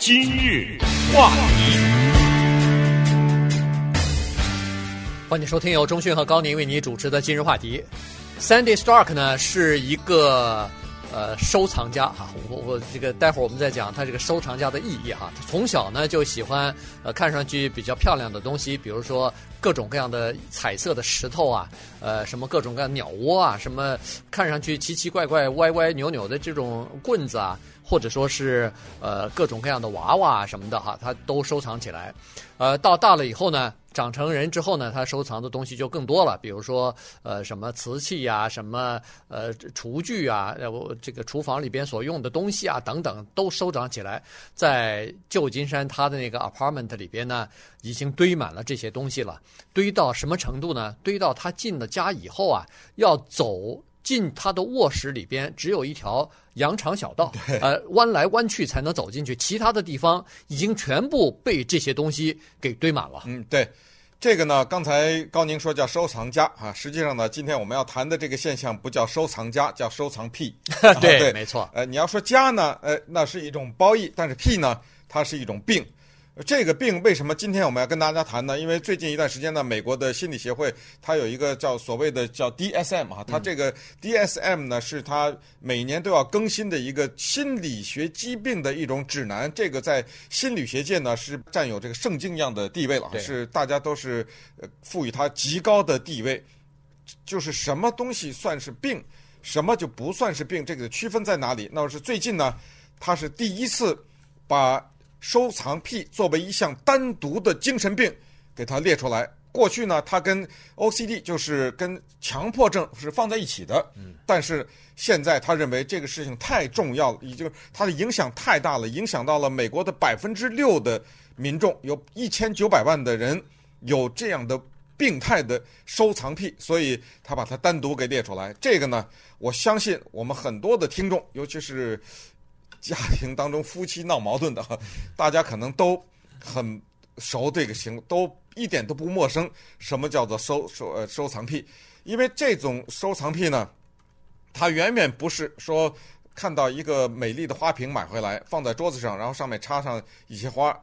今日话题，欢迎收听由中讯和高宁为你主持的今日话题。Sandy Stark 呢是一个呃收藏家哈，我我这个待会儿我们再讲他这个收藏家的意义哈。他从小呢就喜欢呃看上去比较漂亮的东西，比如说各种各样的彩色的石头啊，呃什么各种各样的鸟窝啊，什么看上去奇奇怪怪、歪歪扭扭的这种棍子啊。或者说是呃各种各样的娃娃什么的哈，他都收藏起来。呃，到大了以后呢，长成人之后呢，他收藏的东西就更多了。比如说呃什么瓷器呀、啊，什么呃厨具啊，呃这个厨房里边所用的东西啊等等，都收藏起来。在旧金山他的那个 apartment 里边呢，已经堆满了这些东西了。堆到什么程度呢？堆到他进了家以后啊，要走。进他的卧室里边只有一条羊肠小道，呃，弯来弯去才能走进去。其他的地方已经全部被这些东西给堆满了。嗯，对，这个呢，刚才高宁说叫收藏家啊，实际上呢，今天我们要谈的这个现象不叫收藏家，叫收藏癖。对，没错。呃，你要说家呢，呃，那是一种褒义，但是癖呢，它是一种病。这个病为什么今天我们要跟大家谈呢？因为最近一段时间呢，美国的心理协会它有一个叫所谓的叫 DSM 啊，它这个 DSM 呢是它每年都要更新的一个心理学疾病的一种指南。这个在心理学界呢是占有这个圣经一样的地位了，是大家都是赋予它极高的地位。就是什么东西算是病，什么就不算是病，这个区分在哪里？那是最近呢，它是第一次把。收藏癖作为一项单独的精神病，给它列出来。过去呢，它跟 OCD 就是跟强迫症是放在一起的。嗯，但是现在他认为这个事情太重要了，已经它的影响太大了，影响到了美国的百分之六的民众，有一千九百万的人有这样的病态的收藏癖，所以他把它单独给列出来。这个呢，我相信我们很多的听众，尤其是。家庭当中夫妻闹矛盾的，大家可能都很熟这个行，都一点都不陌生。什么叫做收收呃收藏癖？因为这种收藏癖呢，它远远不是说看到一个美丽的花瓶买回来放在桌子上，然后上面插上一些花，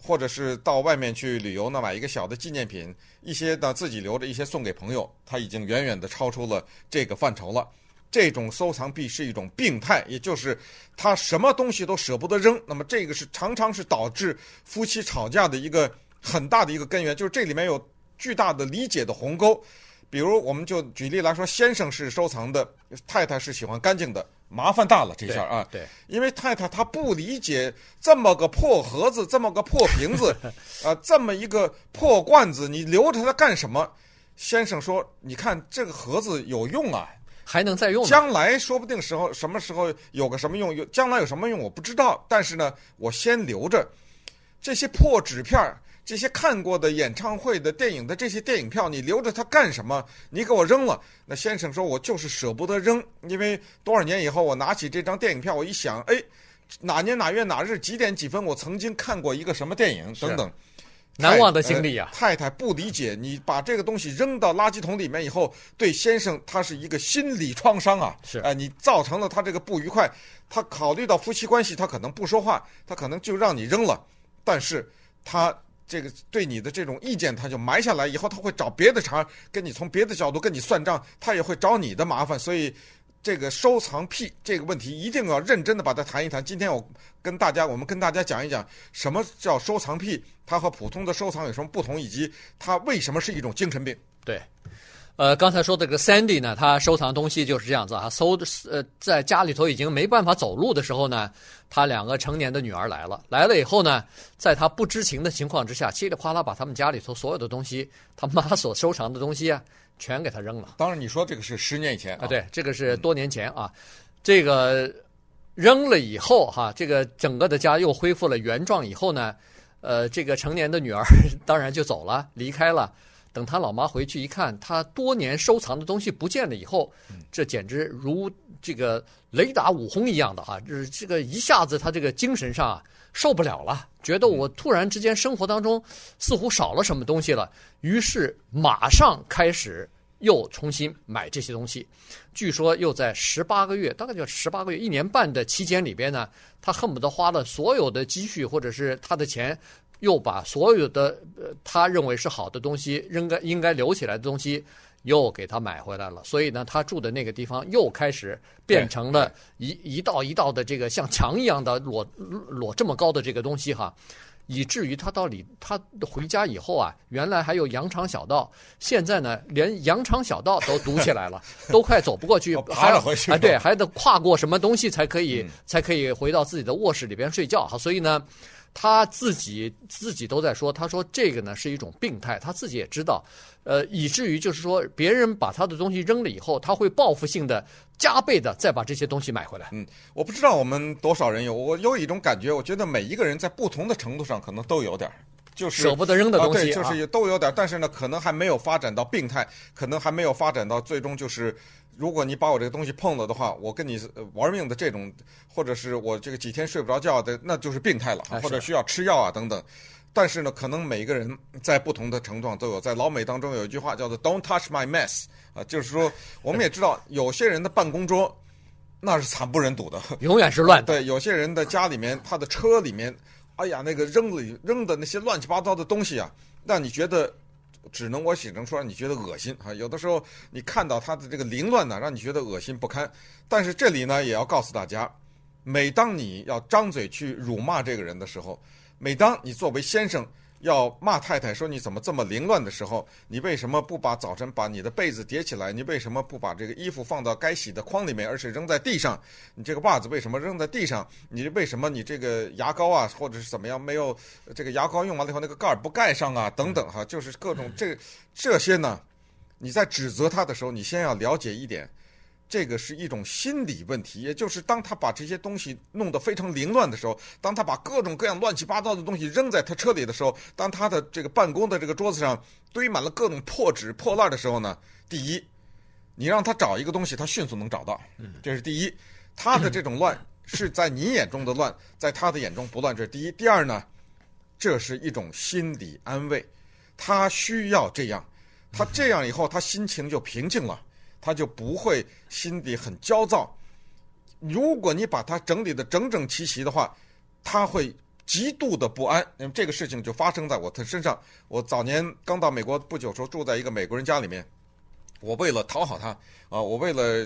或者是到外面去旅游呢买一个小的纪念品，一些呢自己留着，一些送给朋友，它已经远远的超出了这个范畴了。这种收藏癖是一种病态，也就是他什么东西都舍不得扔。那么这个是常常是导致夫妻吵架的一个很大的一个根源，就是这里面有巨大的理解的鸿沟。比如，我们就举例来说，先生是收藏的，太太是喜欢干净的，麻烦大了这下啊。对，因为太太她不理解这么个破盒子，这么个破瓶子，啊，这么一个破罐子，你留着它干什么？先生说：“你看这个盒子有用啊。”还能再用？将来说不定时候什么时候有个什么用？将来有什么用？我不知道。但是呢，我先留着这些破纸片，这些看过的演唱会的电影的这些电影票，你留着它干什么？你给我扔了。那先生说，我就是舍不得扔，因为多少年以后，我拿起这张电影票，我一想，哎，哪年哪月哪日几点几分，我曾经看过一个什么电影等等。难忘的经历呀！太太不理解，你把这个东西扔到垃圾桶里面以后，对先生他是一个心理创伤啊！是，哎，你造成了他这个不愉快，他考虑到夫妻关系，他可能不说话，他可能就让你扔了。但是他这个对你的这种意见，他就埋下来，以后他会找别的茬，跟你从别的角度跟你算账，他也会找你的麻烦，所以。这个收藏癖这个问题一定要认真的把它谈一谈。今天我跟大家，我们跟大家讲一讲什么叫收藏癖，它和普通的收藏有什么不同，以及它为什么是一种精神病。对，呃，刚才说的这个 Sandy 呢，他收藏东西就是这样子啊，搜呃，在家里头已经没办法走路的时候呢，他两个成年的女儿来了，来了以后呢，在他不知情的情况之下，稀里哗啦把他们家里头所有的东西，他妈所收藏的东西啊。全给他扔了。当然，你说这个是十年以前啊，对，这个是多年前啊。这个扔了以后哈，这个整个的家又恢复了原状以后呢，呃，这个成年的女儿 当然就走了，离开了。等他老妈回去一看，他多年收藏的东西不见了以后，这简直如这个雷打五轰一样的啊！就是这个一下子，他这个精神上啊受不了了，觉得我突然之间生活当中似乎少了什么东西了，于是马上开始又重新买这些东西。据说又在十八个月，大概就十八个月、一年半的期间里边呢，他恨不得花了所有的积蓄或者是他的钱，又把所有的呃他认为是好的东西，应该应该留起来的东西。又给他买回来了，所以呢，他住的那个地方又开始变成了一一道一道的这个像墙一样的摞摞这么高的这个东西哈，以至于他到里他回家以后啊，原来还有羊肠小道，现在呢连羊肠小道都堵起来了，都快走不过去，爬了回去，啊对，还得跨过什么东西才可以才可以回到自己的卧室里边睡觉哈，所以呢。他自己自己都在说，他说这个呢是一种病态，他自己也知道，呃，以至于就是说，别人把他的东西扔了以后，他会报复性的加倍的再把这些东西买回来。嗯，我不知道我们多少人有，我有一种感觉，我觉得每一个人在不同的程度上可能都有点儿，就是舍不得扔的东西，啊，对，就是都有点，但是呢，可能还没有发展到病态，可能还没有发展到最终就是。如果你把我这个东西碰了的话，我跟你玩命的这种，或者是我这个几天睡不着觉的，那就是病态了，或者需要吃药啊等等。但是呢，可能每个人在不同的程度都有。在老美当中有一句话叫做 “Don't touch my mess” 啊，就是说我们也知道有些人的办公桌那是惨不忍睹的，永远是乱的。对，有些人的家里面，他的车里面，哎呀，那个扔里扔的那些乱七八糟的东西啊，让你觉得。只能我只能说让你觉得恶心啊！有的时候你看到他的这个凌乱呢，让你觉得恶心不堪。但是这里呢，也要告诉大家，每当你要张嘴去辱骂这个人的时候，每当你作为先生。要骂太太说，你怎么这么凌乱的时候，你为什么不把早晨把你的被子叠起来？你为什么不把这个衣服放到该洗的筐里面，而是扔在地上？你这个袜子为什么扔在地上？你为什么你这个牙膏啊，或者是怎么样没有这个牙膏用完了以后那个盖儿不盖上啊？等等哈，就是各种这这些呢，你在指责他的时候，你先要了解一点。这个是一种心理问题，也就是当他把这些东西弄得非常凌乱的时候，当他把各种各样乱七八糟的东西扔在他车里的时候，当他的这个办公的这个桌子上堆满了各种破纸破烂的时候呢，第一，你让他找一个东西，他迅速能找到，这是第一。他的这种乱是在你眼中的乱，在他的眼中不乱，这是第一。第二呢，这是一种心理安慰，他需要这样，他这样以后他心情就平静了。他就不会心里很焦躁。如果你把它整理得整整齐齐的话，他会极度的不安。那么这个事情就发生在我的身上。我早年刚到美国不久时候，住在一个美国人家里面。我为了讨好他啊，我为了，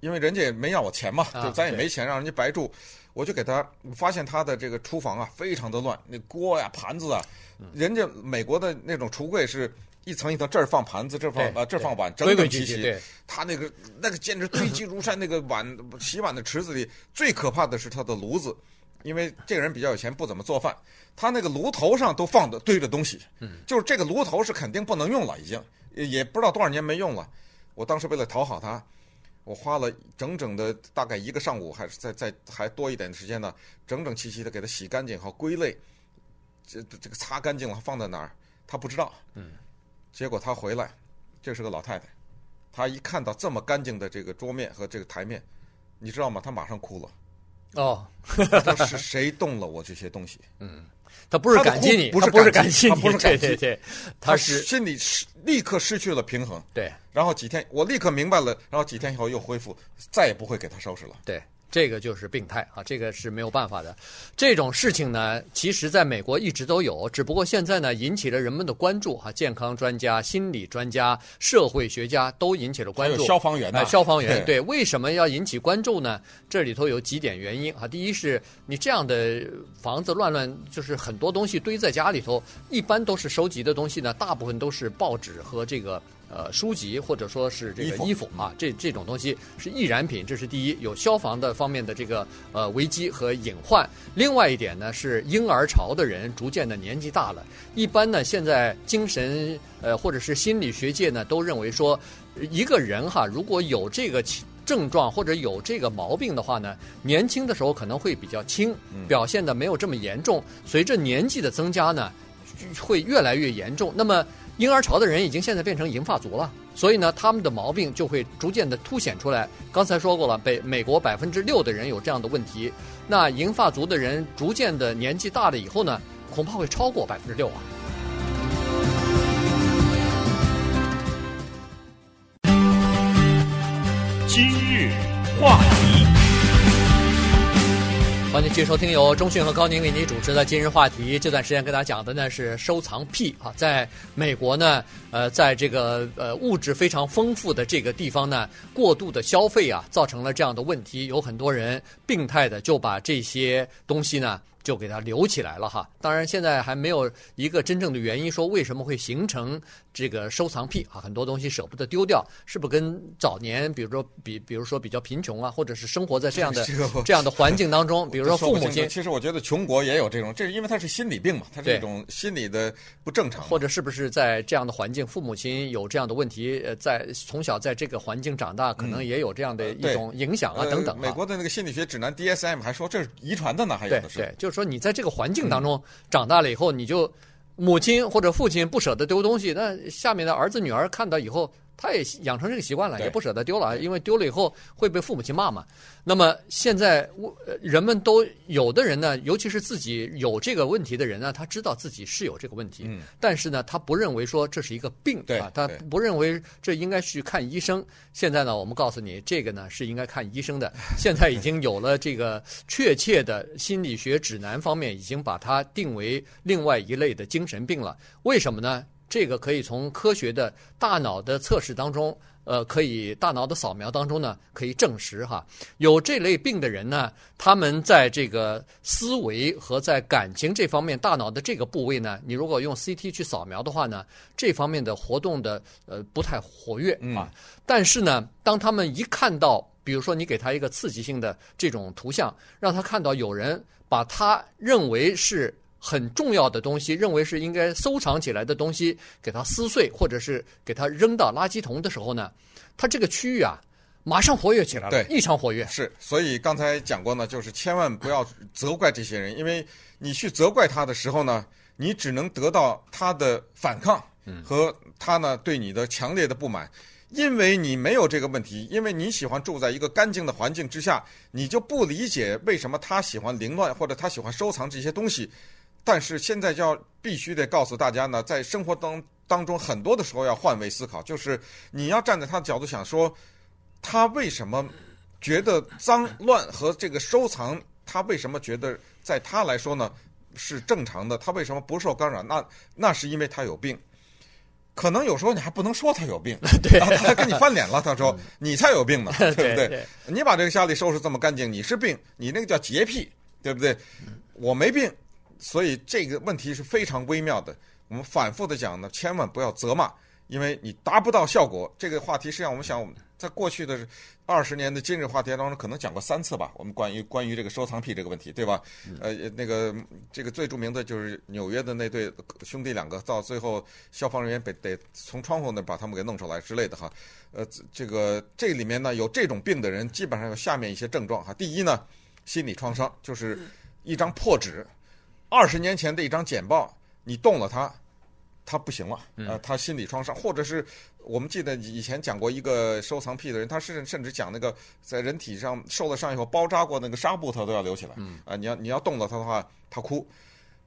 因为人家也没要我钱嘛，就咱也没钱让人家白住，我就给他发现他的这个厨房啊非常的乱，那锅呀盘子啊，人家美国的那种橱柜是。一层一层，这儿放盘子，这儿放啊，这儿放碗，整整齐齐。他那个那个简直堆积如山。那个碗洗碗的池子里，最可怕的是他的炉子，因为这个人比较有钱，不怎么做饭。他那个炉头上都放的堆着东西，就是这个炉头是肯定不能用了，已经也不知道多少年没用了。我当时为了讨好他，我花了整整的大概一个上午，还是再再还多一点的时间呢，整整齐齐的给他洗干净和归类，这这个擦干净了放在哪儿，他不知道。嗯。结果他回来，这是个老太太，她一看到这么干净的这个桌面和这个台面，你知道吗？她马上哭了。哦，这是谁动了我这些东西？嗯，他不是感激你，不是不是感激你，不是感激，对对对，他是心里失立刻失去了平衡。对，然后几天我立刻明白了，然后几天以后又恢复，再也不会给他收拾了。对。这个就是病态啊，这个是没有办法的。这种事情呢，其实在美国一直都有，只不过现在呢，引起了人们的关注哈。健康专家、心理专家、社会学家都引起了关注。有消防员呢？消防员对，为什么要引起关注呢？这里头有几点原因啊。第一是你这样的房子乱乱，就是很多东西堆在家里头，一般都是收集的东西呢，大部分都是报纸和这个。呃，书籍或者说是这个衣服啊，这这种东西是易燃品，这是第一，有消防的方面的这个呃危机和隐患。另外一点呢，是婴儿潮的人逐渐的年纪大了，一般呢，现在精神呃或者是心理学界呢都认为说，一个人哈如果有这个症状或者有这个毛病的话呢，年轻的时候可能会比较轻，表现的没有这么严重，随着年纪的增加呢，会越来越严重。那么。婴儿潮的人已经现在变成银发族了所以呢他们的毛病就会逐渐的凸显出来。刚才说过了北美国百分之六的人有这样的问题那银发族的人逐渐的年纪大了以后呢恐怕会超过百分之六啊。今日话题。欢迎继续收听由中讯和高宁为您主持的今日话题。这段时间跟大家讲的呢是收藏癖啊，在美国呢，呃，在这个呃物质非常丰富的这个地方呢，过度的消费啊，造成了这样的问题。有很多人病态的就把这些东西呢。就给它留起来了哈，当然现在还没有一个真正的原因说为什么会形成这个收藏癖啊，很多东西舍不得丢掉，是不是跟早年比如说比比如说比较贫穷啊，或者是生活在这样的 这样的环境当中，比如说父母亲，其实我觉得穷国也有这种，这是因为他是心理病嘛，他是一种心理的不正常，或者是不是在这样的环境，父母亲有这样的问题，呃，在从小在这个环境长大，可能也有这样的一种影响啊等等。美国的那个心理学指南 DSM 还说这是遗传的呢，还有的是。对，就。说，你在这个环境当中长大了以后，你就母亲或者父亲不舍得丢东西，那下面的儿子女儿看到以后。他也养成这个习惯了，也不舍得丢了，因为丢了以后会被父母亲骂嘛。那么现在，人们都有的人呢，尤其是自己有这个问题的人呢，他知道自己是有这个问题，嗯、但是呢，他不认为说这是一个病啊，他不认为这应该去看医生。现在呢，我们告诉你，这个呢是应该看医生的。现在已经有了这个确切的心理学指南方面，已经把它定为另外一类的精神病了。为什么呢？这个可以从科学的大脑的测试当中，呃，可以大脑的扫描当中呢，可以证实哈，有这类病的人呢，他们在这个思维和在感情这方面，大脑的这个部位呢，你如果用 CT 去扫描的话呢，这方面的活动的呃不太活跃啊。嗯、但是呢，当他们一看到，比如说你给他一个刺激性的这种图像，让他看到有人把他认为是。很重要的东西，认为是应该收藏起来的东西，给它撕碎，或者是给它扔到垃圾桶的时候呢，它这个区域啊，马上活跃起来了，对，异常活跃。是，所以刚才讲过呢，就是千万不要责怪这些人，因为你去责怪他的时候呢，你只能得到他的反抗，和他呢对你的强烈的不满，因为你没有这个问题，因为你喜欢住在一个干净的环境之下，你就不理解为什么他喜欢凌乱，或者他喜欢收藏这些东西。但是现在就要必须得告诉大家呢，在生活当当中，很多的时候要换位思考，就是你要站在他的角度想说，他为什么觉得脏乱和这个收藏，他为什么觉得在他来说呢是正常的？他为什么不受干扰？那那是因为他有病。可能有时候你还不能说他有病，对，他还跟你翻脸了。他说你才有病呢，对不对？你把这个家里收拾这么干净，你是病，你那个叫洁癖，对不对？我没病。所以这个问题是非常微妙的。我们反复的讲呢，千万不要责骂，因为你达不到效果。这个话题实际上，我们想在过去的二十年的今日话题当中，可能讲过三次吧。我们关于关于这个收藏癖这个问题，对吧？呃，那个这个最著名的就是纽约的那对兄弟两个，到最后消防人员得得从窗户那把他们给弄出来之类的哈。呃，这个这里面呢，有这种病的人，基本上有下面一些症状哈。第一呢，心理创伤，就是一张破纸。二十年前的一张简报，你动了他，他不行了，呃，他心理创伤，或者是我们记得以前讲过一个收藏癖的人，他甚甚至讲那个在人体上受了伤以后包扎过那个纱布，他都要留起来，啊，你要你要动了他的话，他哭，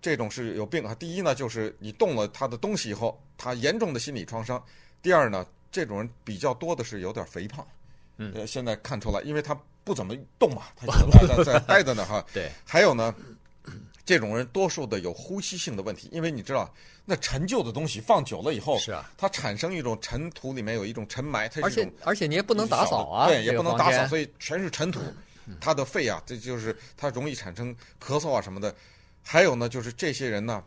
这种是有病啊。第一呢，就是你动了他的东西以后，他严重的心理创伤；第二呢，这种人比较多的是有点肥胖，呃，现在看出来，因为他不怎么动嘛，他 就在在待着呢哈。对，还有呢。这种人多数的有呼吸性的问题，因为你知道，那陈旧的东西放久了以后，是啊，它产生一种尘土，里面有一种尘霾，它是而且而且你也不能打扫啊，对，也不能打扫，所以全是尘土，他的肺啊，这就是他容易产生咳嗽啊什么的。还有呢，就是这些人呢，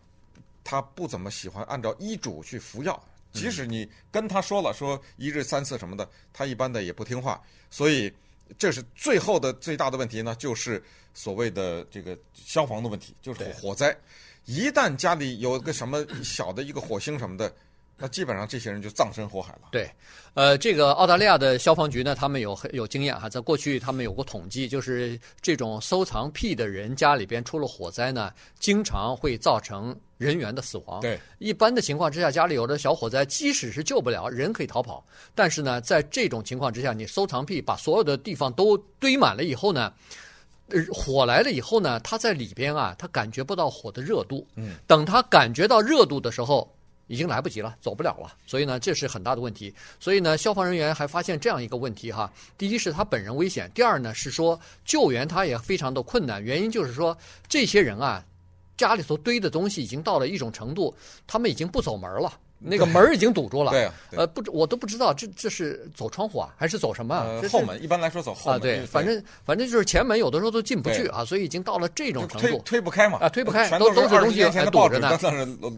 他不怎么喜欢按照医嘱去服药，即使你跟他说了说一日三次什么的，他一般的也不听话，所以。这是最后的最大的问题呢，就是所谓的这个消防的问题，就是火灾。一旦家里有个什么小的一个火星什么的，那基本上这些人就葬身火海了。对，呃，这个澳大利亚的消防局呢，他们有很有经验哈，在过去他们有过统计，就是这种收藏癖的人家里边出了火灾呢，经常会造成人员的死亡。对，一般的情况之下，家里有的小火灾，即使是救不了，人可以逃跑，但是呢，在这种情况之下，你收藏癖把所有的地方都堆满了以后呢，呃，火来了以后呢，他在里边啊，他感觉不到火的热度。嗯，等他感觉到热度的时候。已经来不及了，走不了了。所以呢，这是很大的问题。所以呢，消防人员还发现这样一个问题哈：第一是他本人危险，第二呢是说救援他也非常的困难。原因就是说这些人啊，家里头堆的东西已经到了一种程度，他们已经不走门了。那个门已经堵住了，对，呃，不，我都不知道这这是走窗户啊，还是走什么啊？呃、后门一般来说走后门啊，对，反正反正就是前门有的时候都进不去啊，所以已经到了这种程度，推推不开嘛啊，推不开，都都是东西还堵着呢，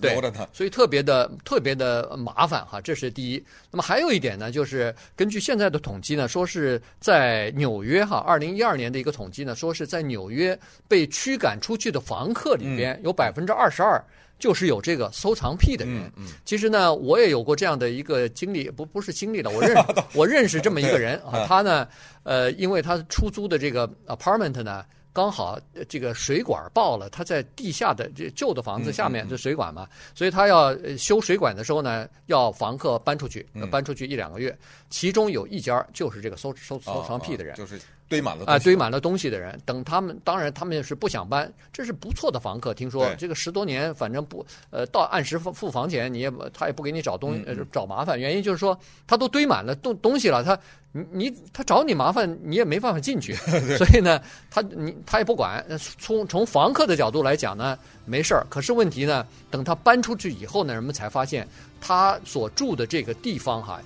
对，所以特别的特别的麻烦哈，这是第一。那么还有一点呢，就是根据现在的统计呢，说是在纽约哈，二零一二年的一个统计呢，说是在纽约被驱赶出去的房客里边有百分之二十二。就是有这个收藏癖的人，嗯嗯、其实呢，我也有过这样的一个经历，不不是经历了，我认识 我认识这么一个人啊，他呢，呃，因为他出租的这个 apartment 呢，刚好这个水管爆了，他在地下的这旧的房子下面这水管嘛，所以他要修水管的时候呢，要房客搬出去，搬出去一两个月，其中有一家就是这个收收收藏癖的人。堆满了啊，堆满了东西的人，等他们，当然他们是不想搬，这是不错的房客。听说这个十多年，反正不，呃，到按时付付房钱，你也他也不给你找东找麻烦。原因就是说，他都堆满了东东西了，他你你他找你麻烦，你也没办法进去。所以呢，他你他也不管。从从房客的角度来讲呢，没事儿。可是问题呢，等他搬出去以后呢，人们才发现他所住的这个地方哈。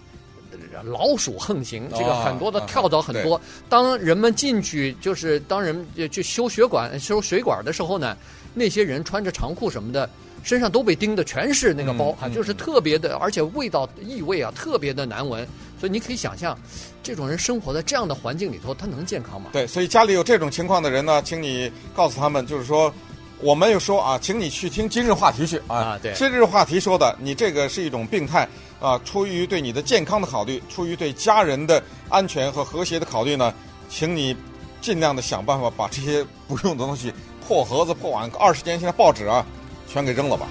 老鼠横行，这个很多的跳蚤很多。当人们进去，就是当人去修血管、修水管的时候呢，那些人穿着长裤什么的，身上都被叮的全是那个包啊，就是特别的，而且味道异味啊，特别的难闻。所以你可以想象，这种人生活在这样的环境里头，他能健康吗？对，所以家里有这种情况的人呢，请你告诉他们，就是说。我们又说啊，请你去听今日话题去啊。啊，对，今日话题说的，你这个是一种病态啊。出于对你的健康的考虑，出于对家人的安全和和谐的考虑呢，请你尽量的想办法把这些不用的东西，破盒子、破碗、二十年前的报纸啊，全给扔了吧。